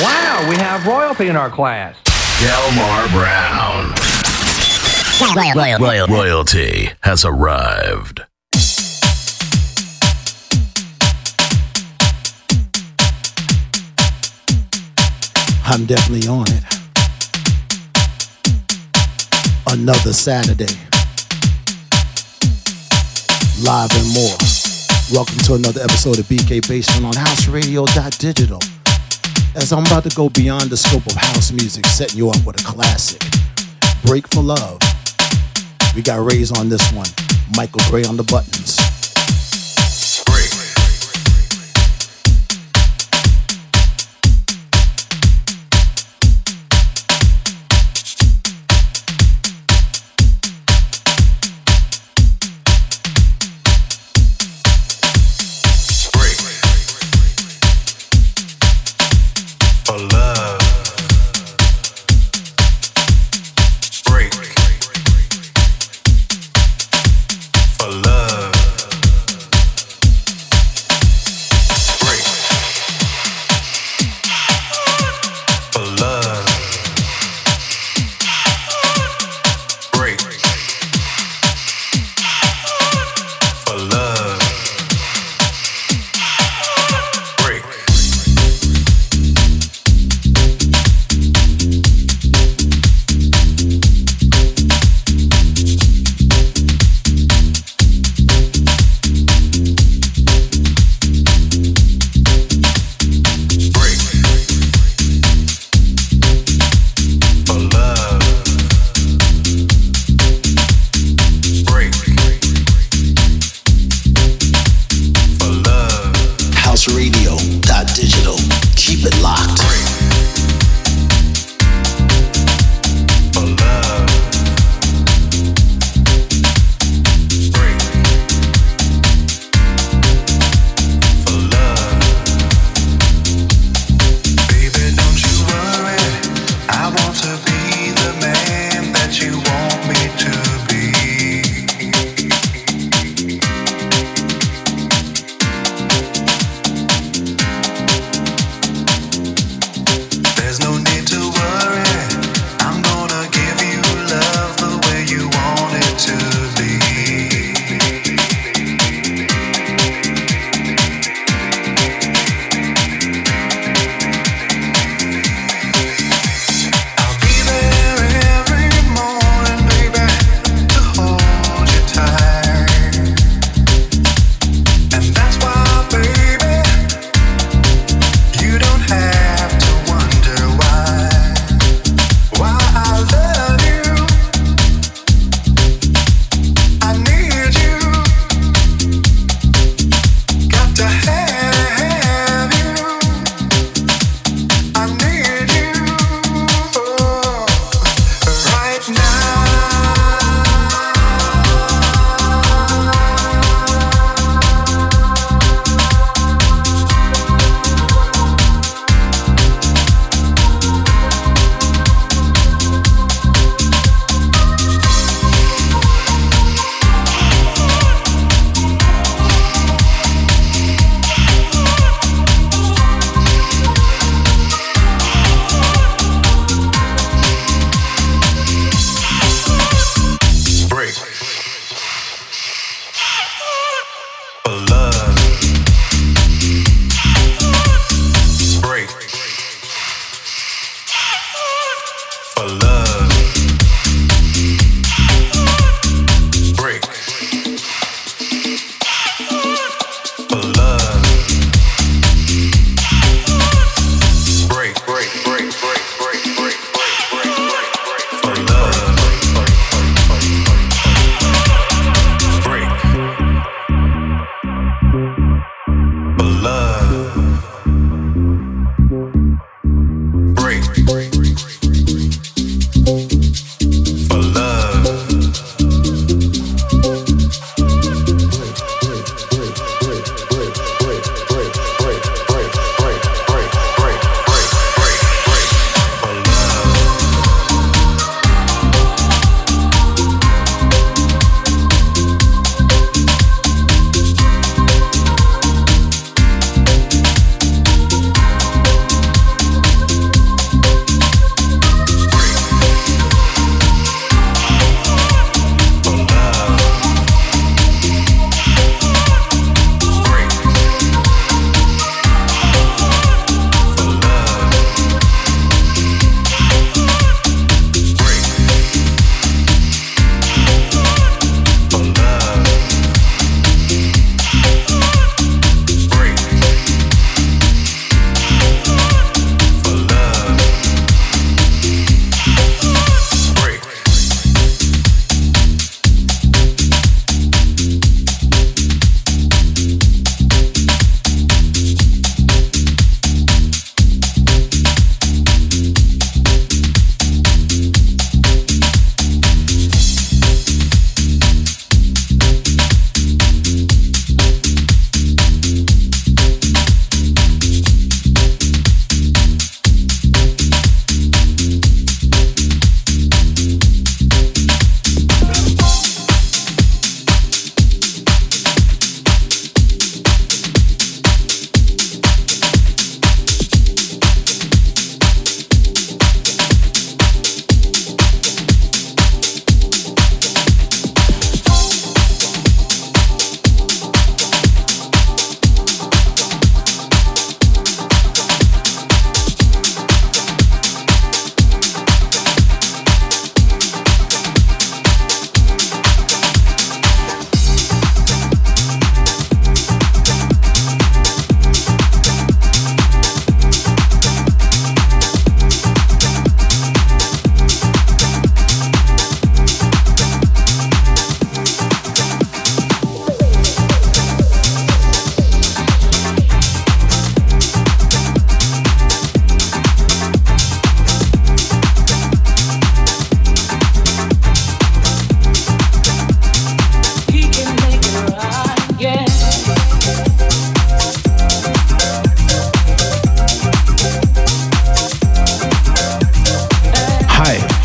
Wow, we have royalty in our class. Delmar Brown. Royal, royal, royal. Royalty has arrived. I'm definitely on it. Another Saturday. Live and more. Welcome to another episode of BK Basement on houseradio.digital. As I'm about to go beyond the scope of house music, setting you up with a classic. Break for Love. We got Raze on this one. Michael Gray on the buttons.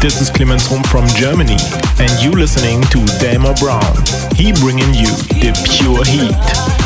This is Clemens Rum from Germany, and you listening to Delmar Brown. He bringing you the pure heat.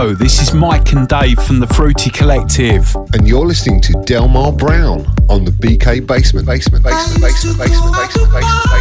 show. This is Mike and Dave from the Fruity Collective. And you're listening to Delmar Brown on the BK Basement. Basement, basement, basement, basement, basement, basement, basement. basement.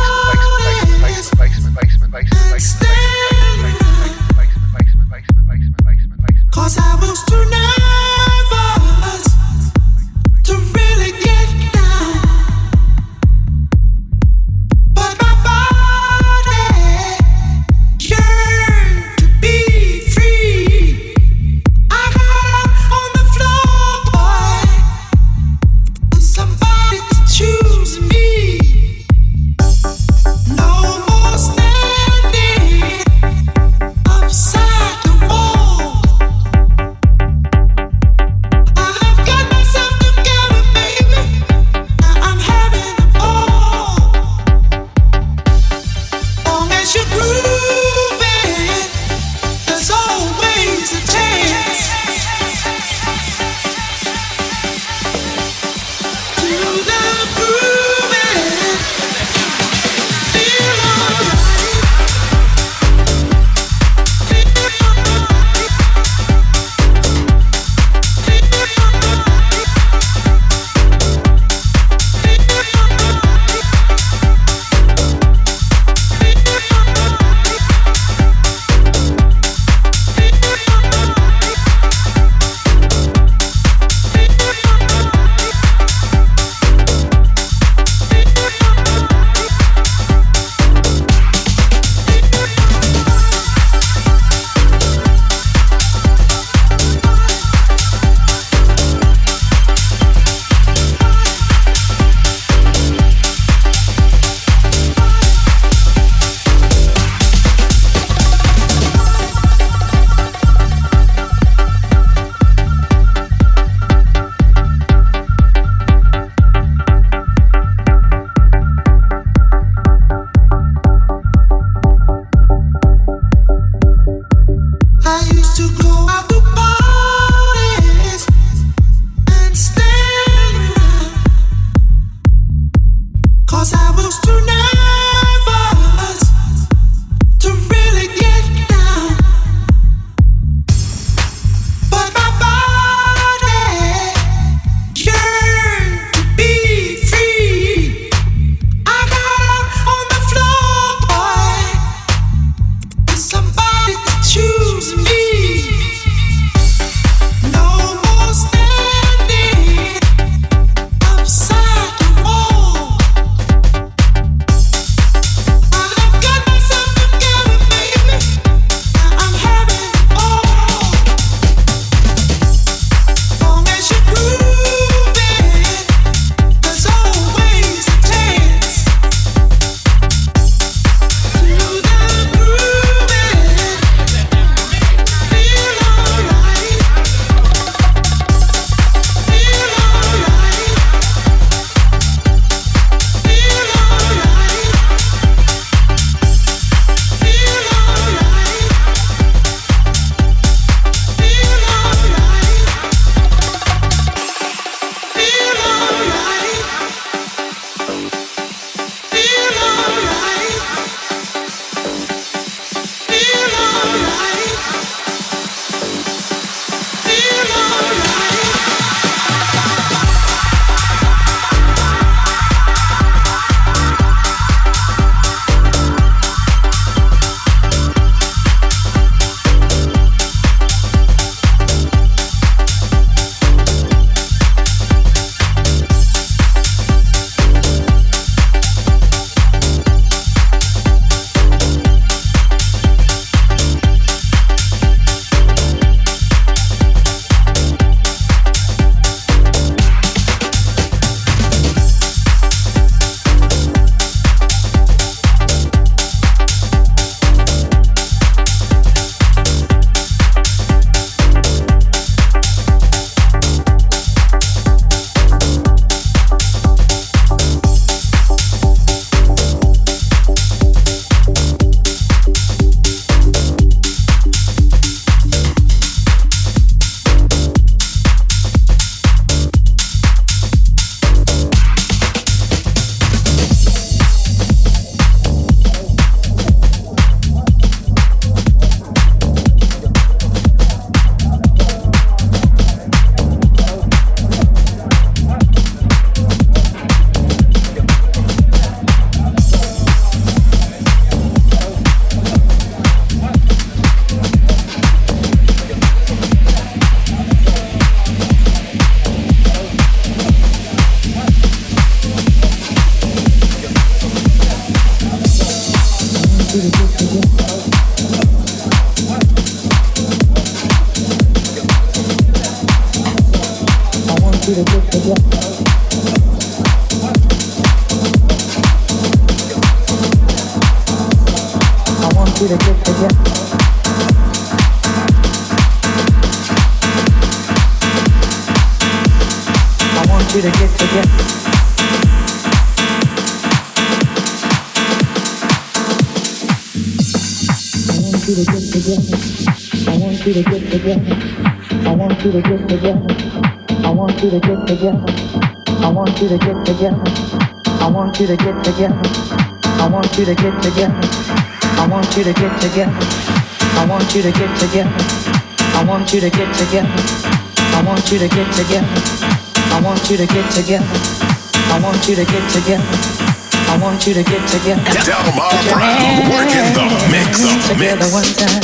Delmar Brown working the mix. The mix. one time.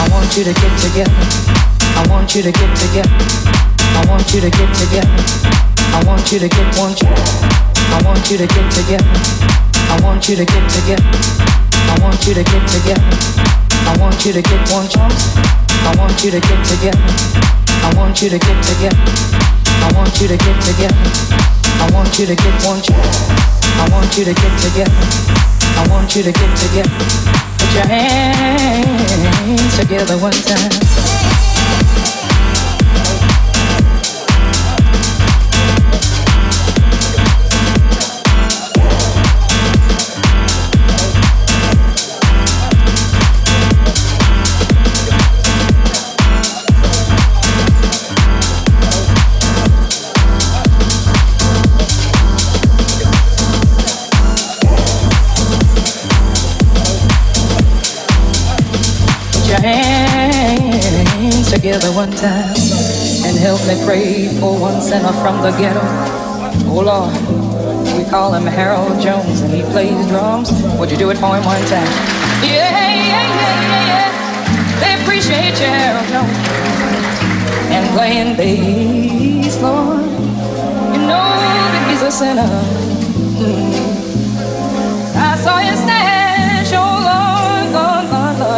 I want you to get together. I want you to get together. I want you to get together. I want you to get one. Chance. I want you to get together. I want you to get together. I want you to get together. I want you to get one chance. I want you to get together. I want you to get together. I want you to get together. I want you to get one chance. I want you to get together. I want you to get together. Put your hands together one time. Hands together one time and help me pray for one sinner from the ghetto. Oh Lord, we call him Harold Jones and he plays drums. Would you do it for him one time? Yeah, yeah, yeah, yeah, yeah. They appreciate you, Harold Jones. And playing bass, Lord. You know that he's a sinner. Mm.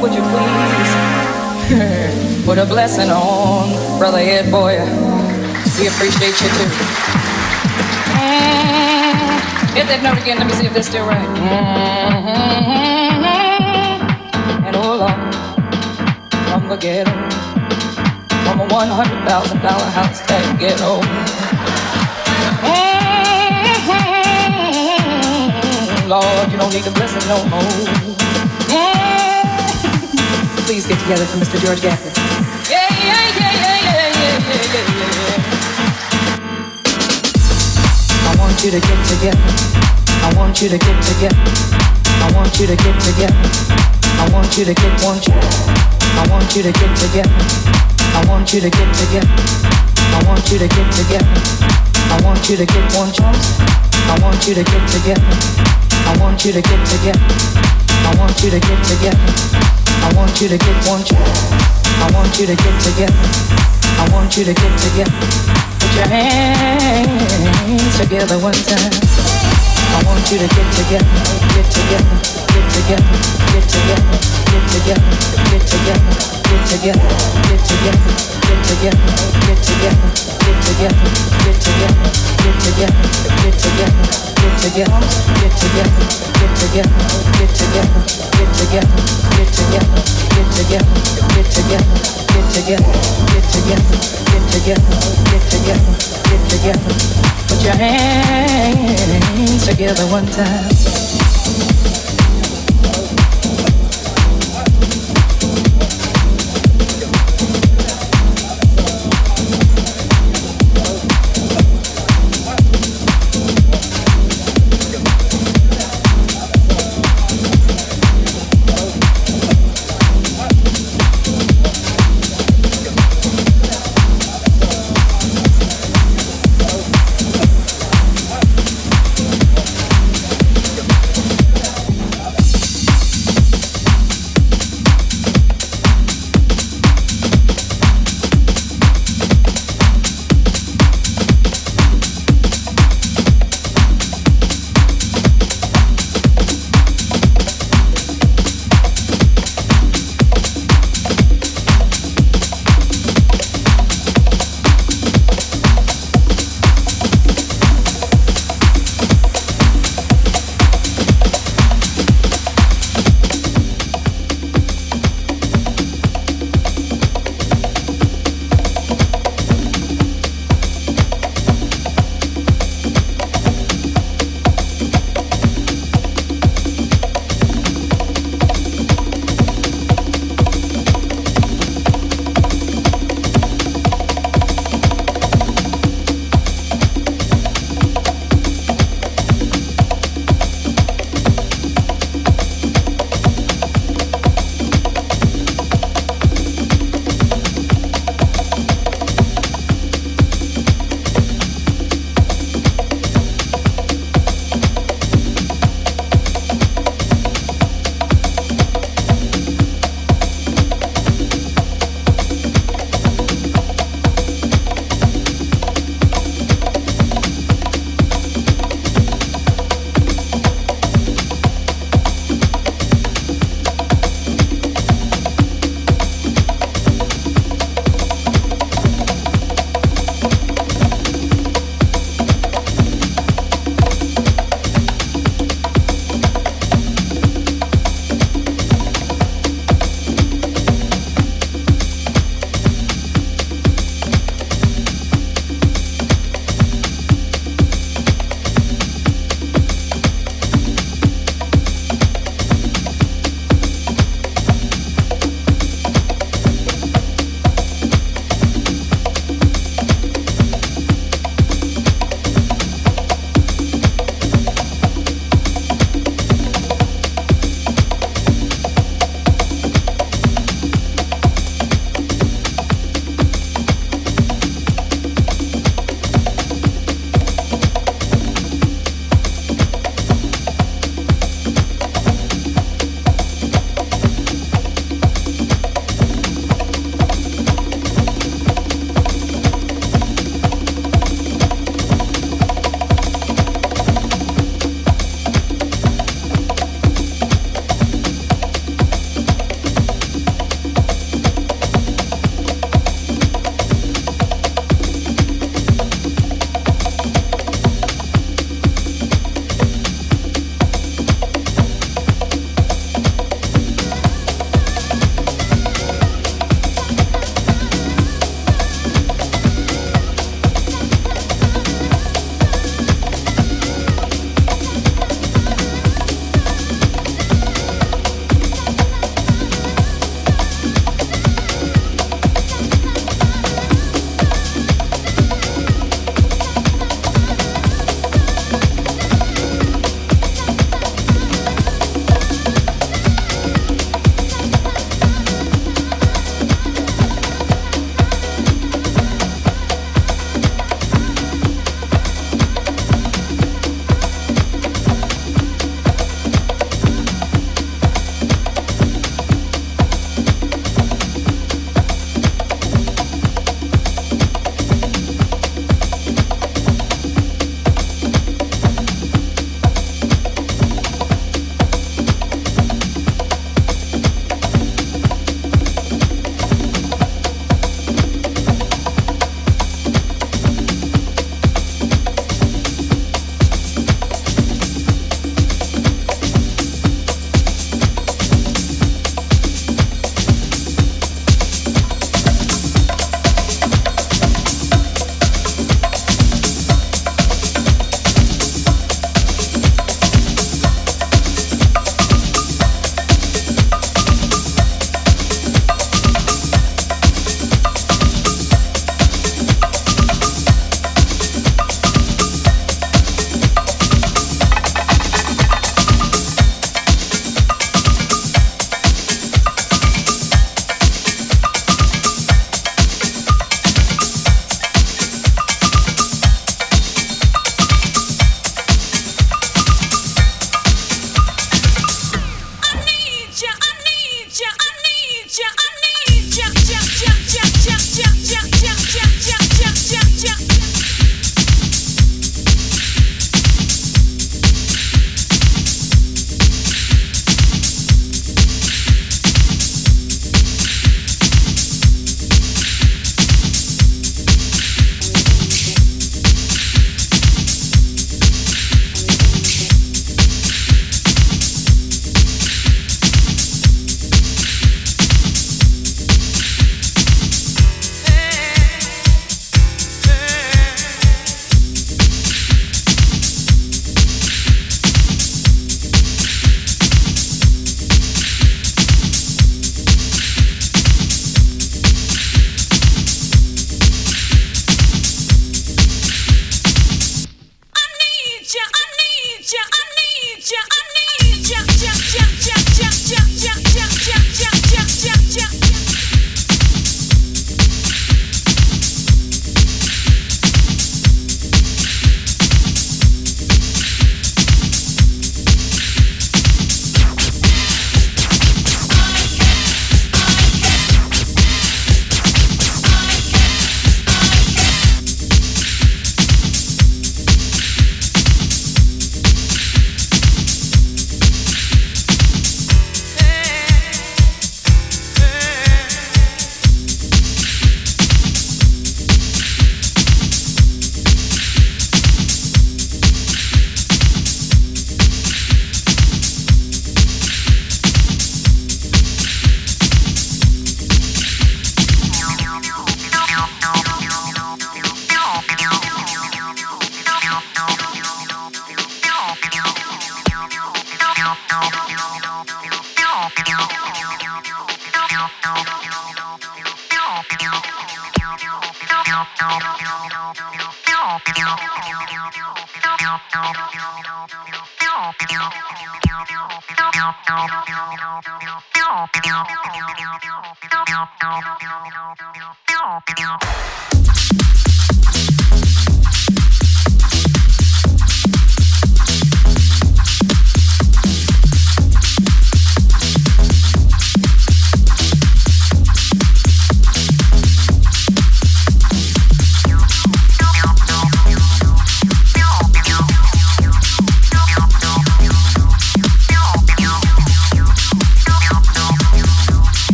Would you please put a blessing on Brother Ed Boyer? We appreciate you too. Mm. Hit that note again, let me see if they're still right. Mm-hmm. And oh Lord, from the ghetto, from a $100,000 house that ghetto. Mm, Lord, you don't need the blessing no more please get together for Mr. George Gaffney? Yeah, yeah, yeah, yeah, yeah, yeah, yeah, I want you to get together. I want you to get together. I want you to get together. I want you to get want you. I want you to get together. I want you to get together. I want you to get together. I want you to get one chance. I want you to get together. I want you to get together. I want you to get together. I want you to get one chance. I want you to get together. I want you to get together. Put your hands together one time. I want you to get together, get together, get together, get together, get together, get together, get together, Get together, get together, get together, get together, get together, get together, get together, get together, get together, get together, get together, get together, get together, get together, get together, get together, get together. Put your hands together one time.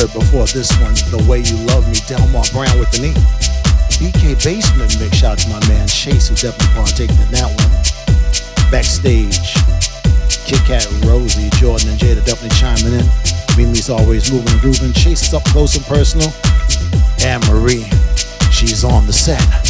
Before this one, The Way You Love Me, Delmar Brown with the knee. BK Basement mix, shout out to my man Chase, who definitely partaking in that one. Backstage, Kit Kat and Rosie, Jordan and Jada definitely chiming in. Mimi's always moving and grooving. Chase is up close and personal. Anne Marie, she's on the set.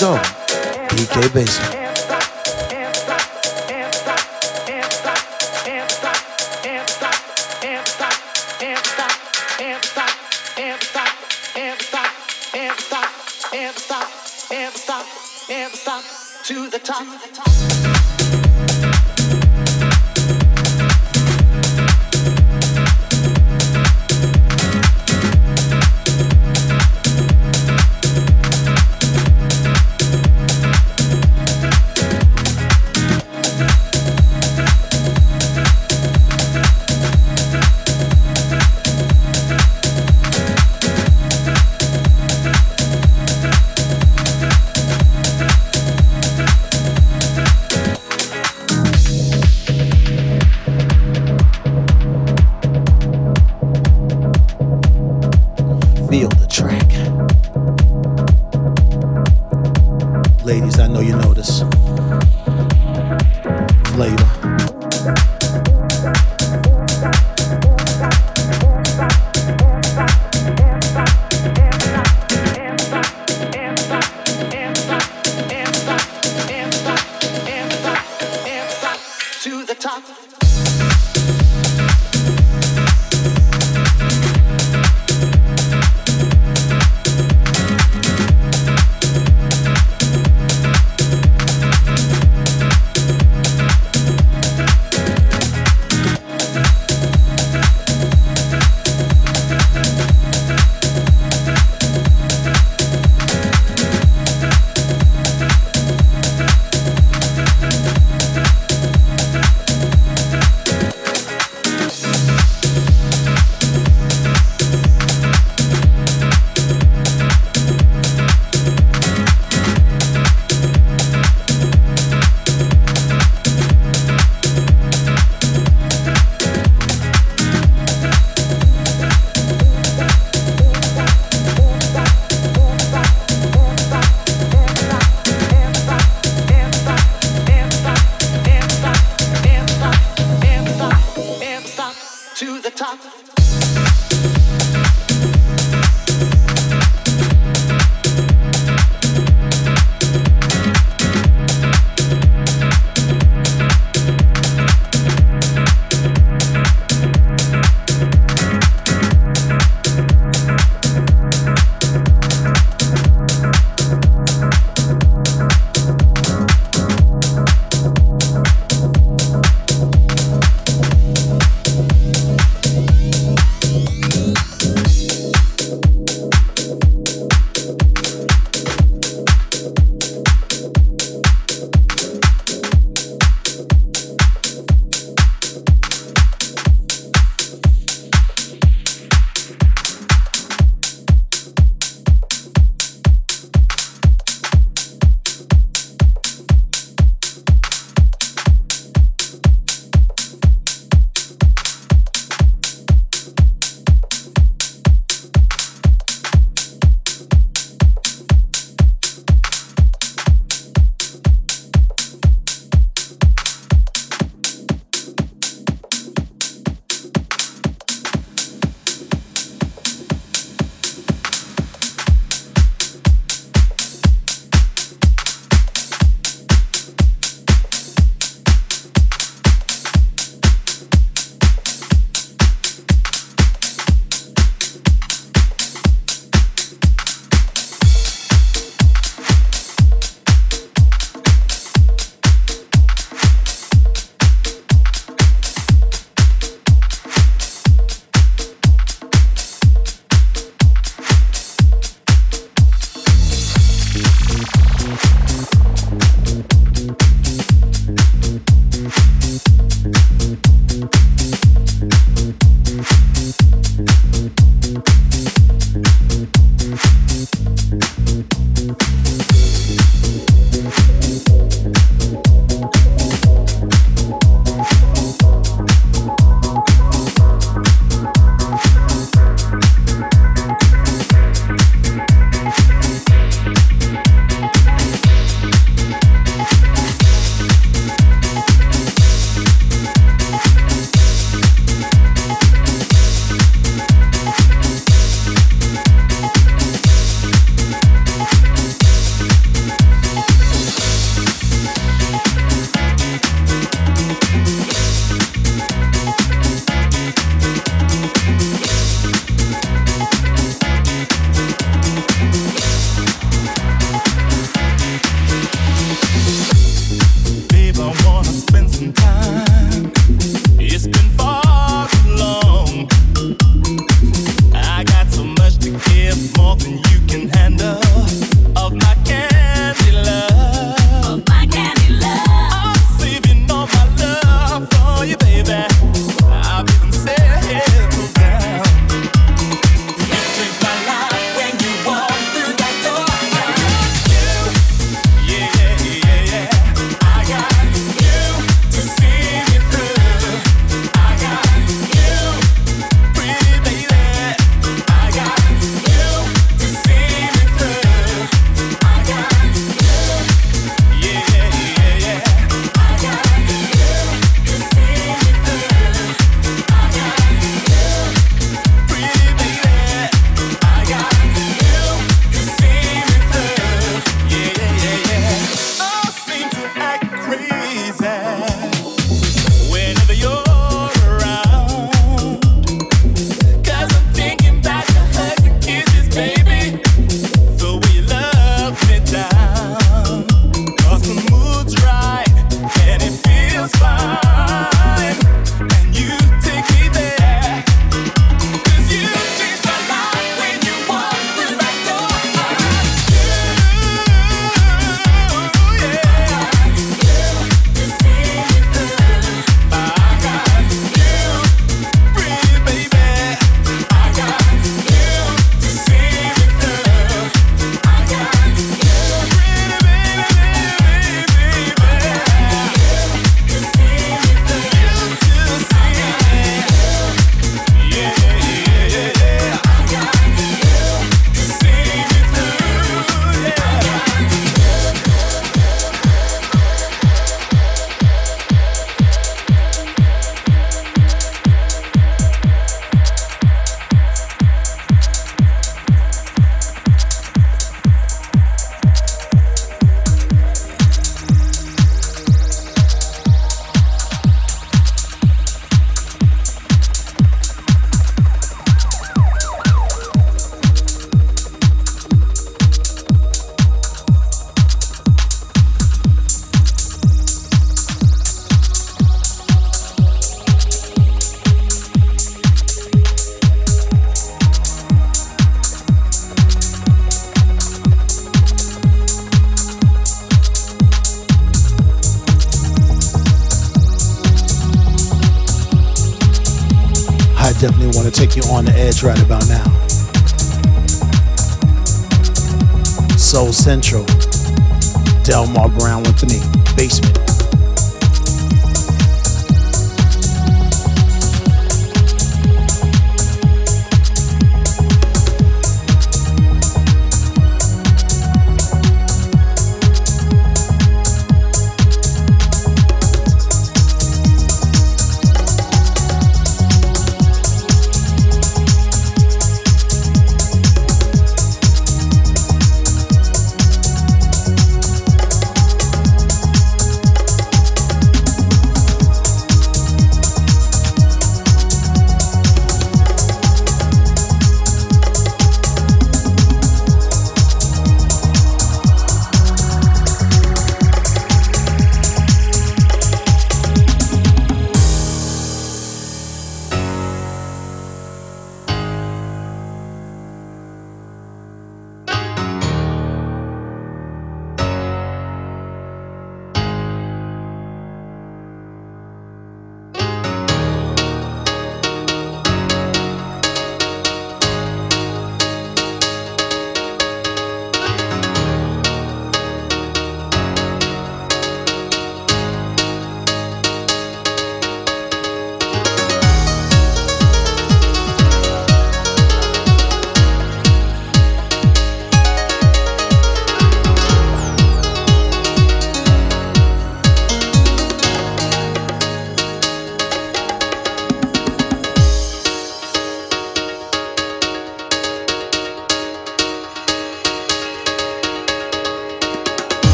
More minutes to go. BK Basement.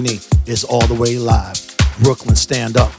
Knee is all the way live. Brooklyn, stand up.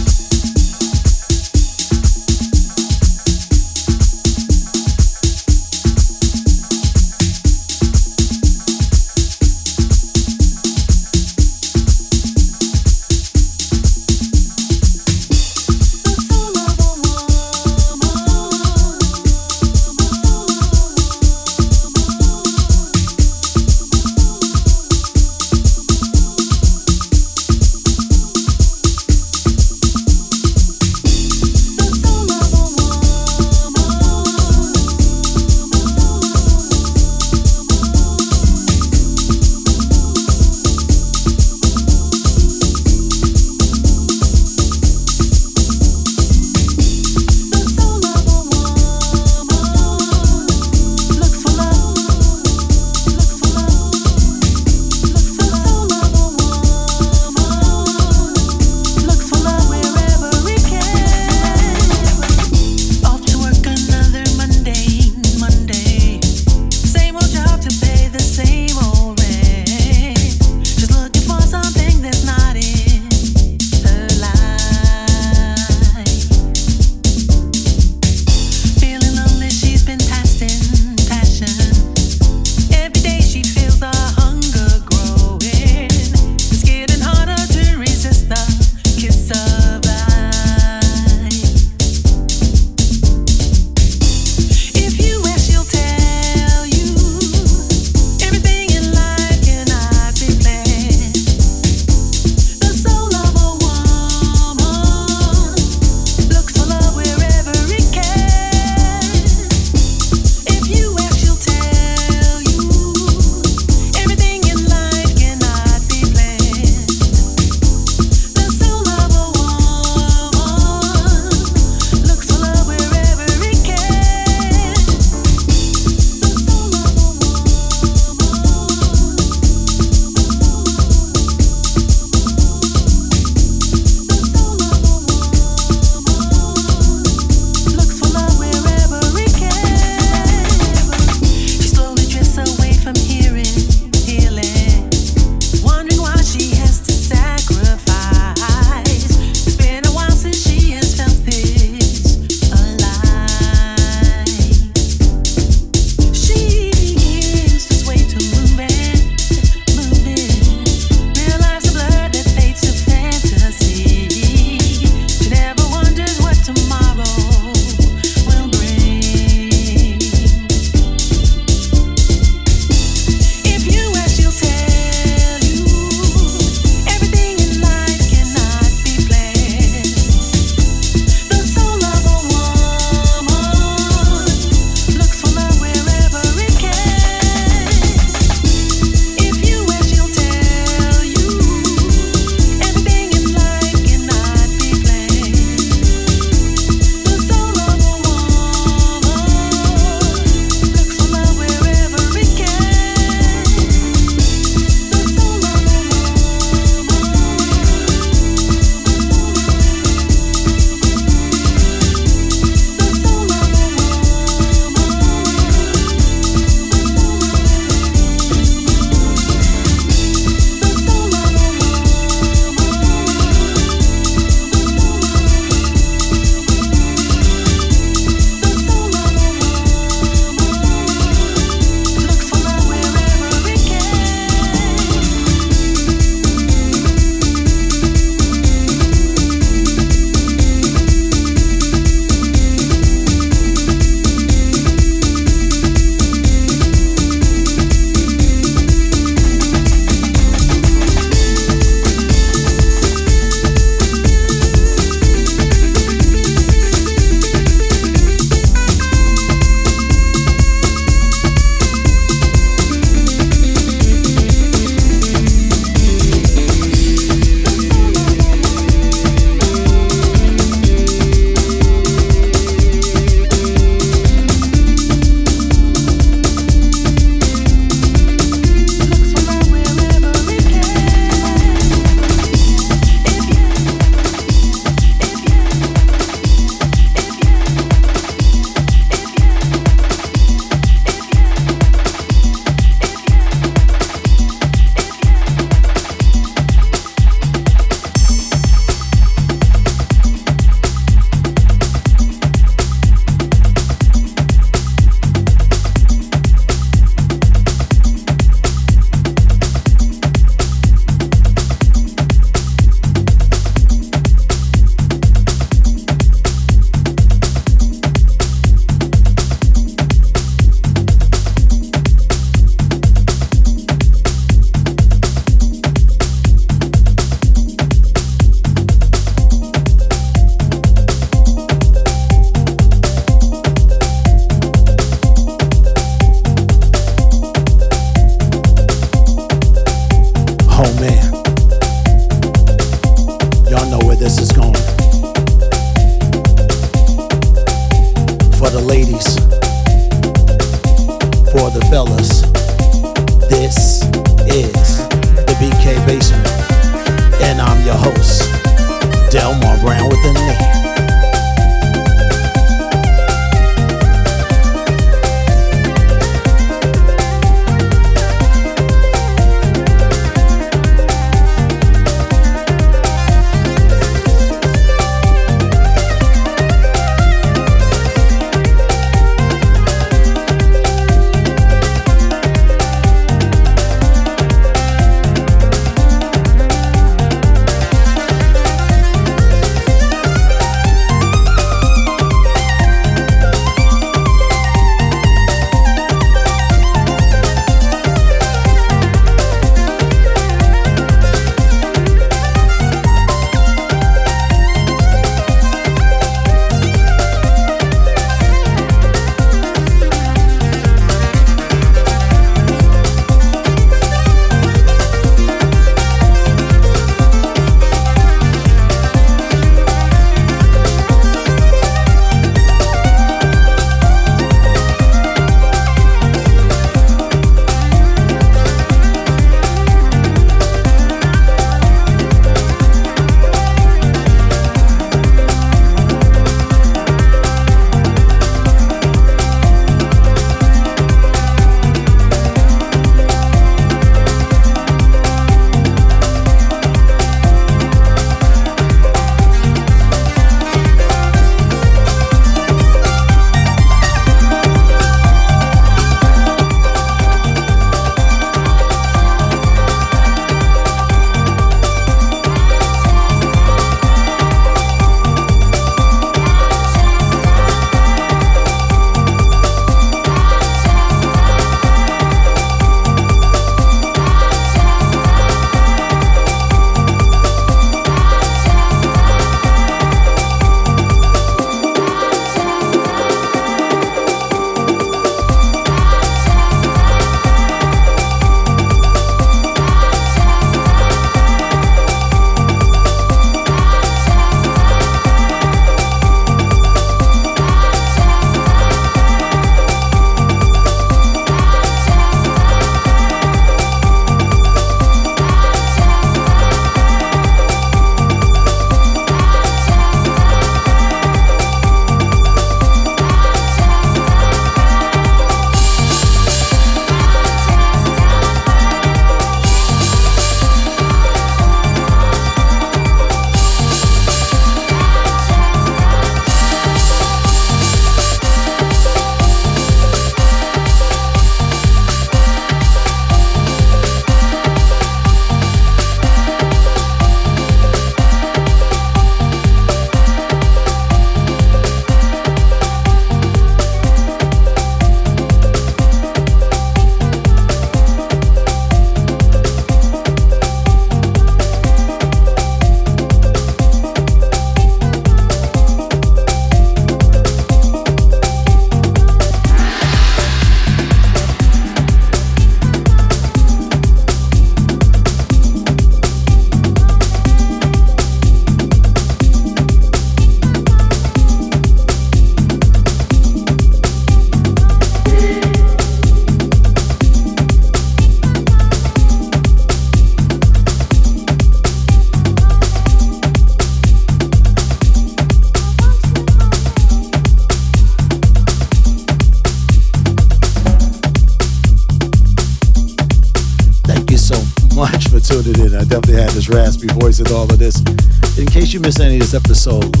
Missed any of this episode